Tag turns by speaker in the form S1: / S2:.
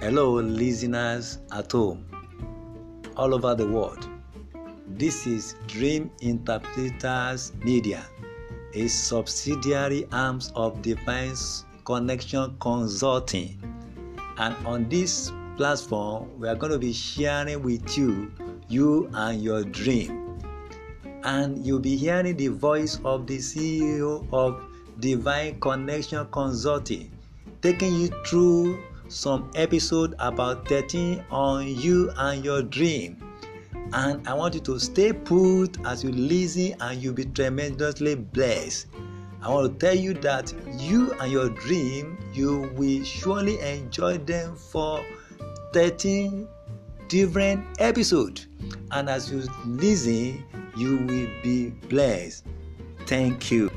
S1: Hello, listeners at home, all over the world. This is Dream Interpreters Media, a subsidiary arm of Divine Connection Consulting. And on this platform, we are going to be sharing with you, you and your dream. And you'll be hearing the voice of the CEO of Divine Connection Consulting, taking you through some episode about 13 on you and your dream. And I want you to stay put as you listen and you'll be tremendously blessed. I want to tell you that you and your dream, you will surely enjoy them for 13 different episodes. And as you listen, you will be blessed. Thank you.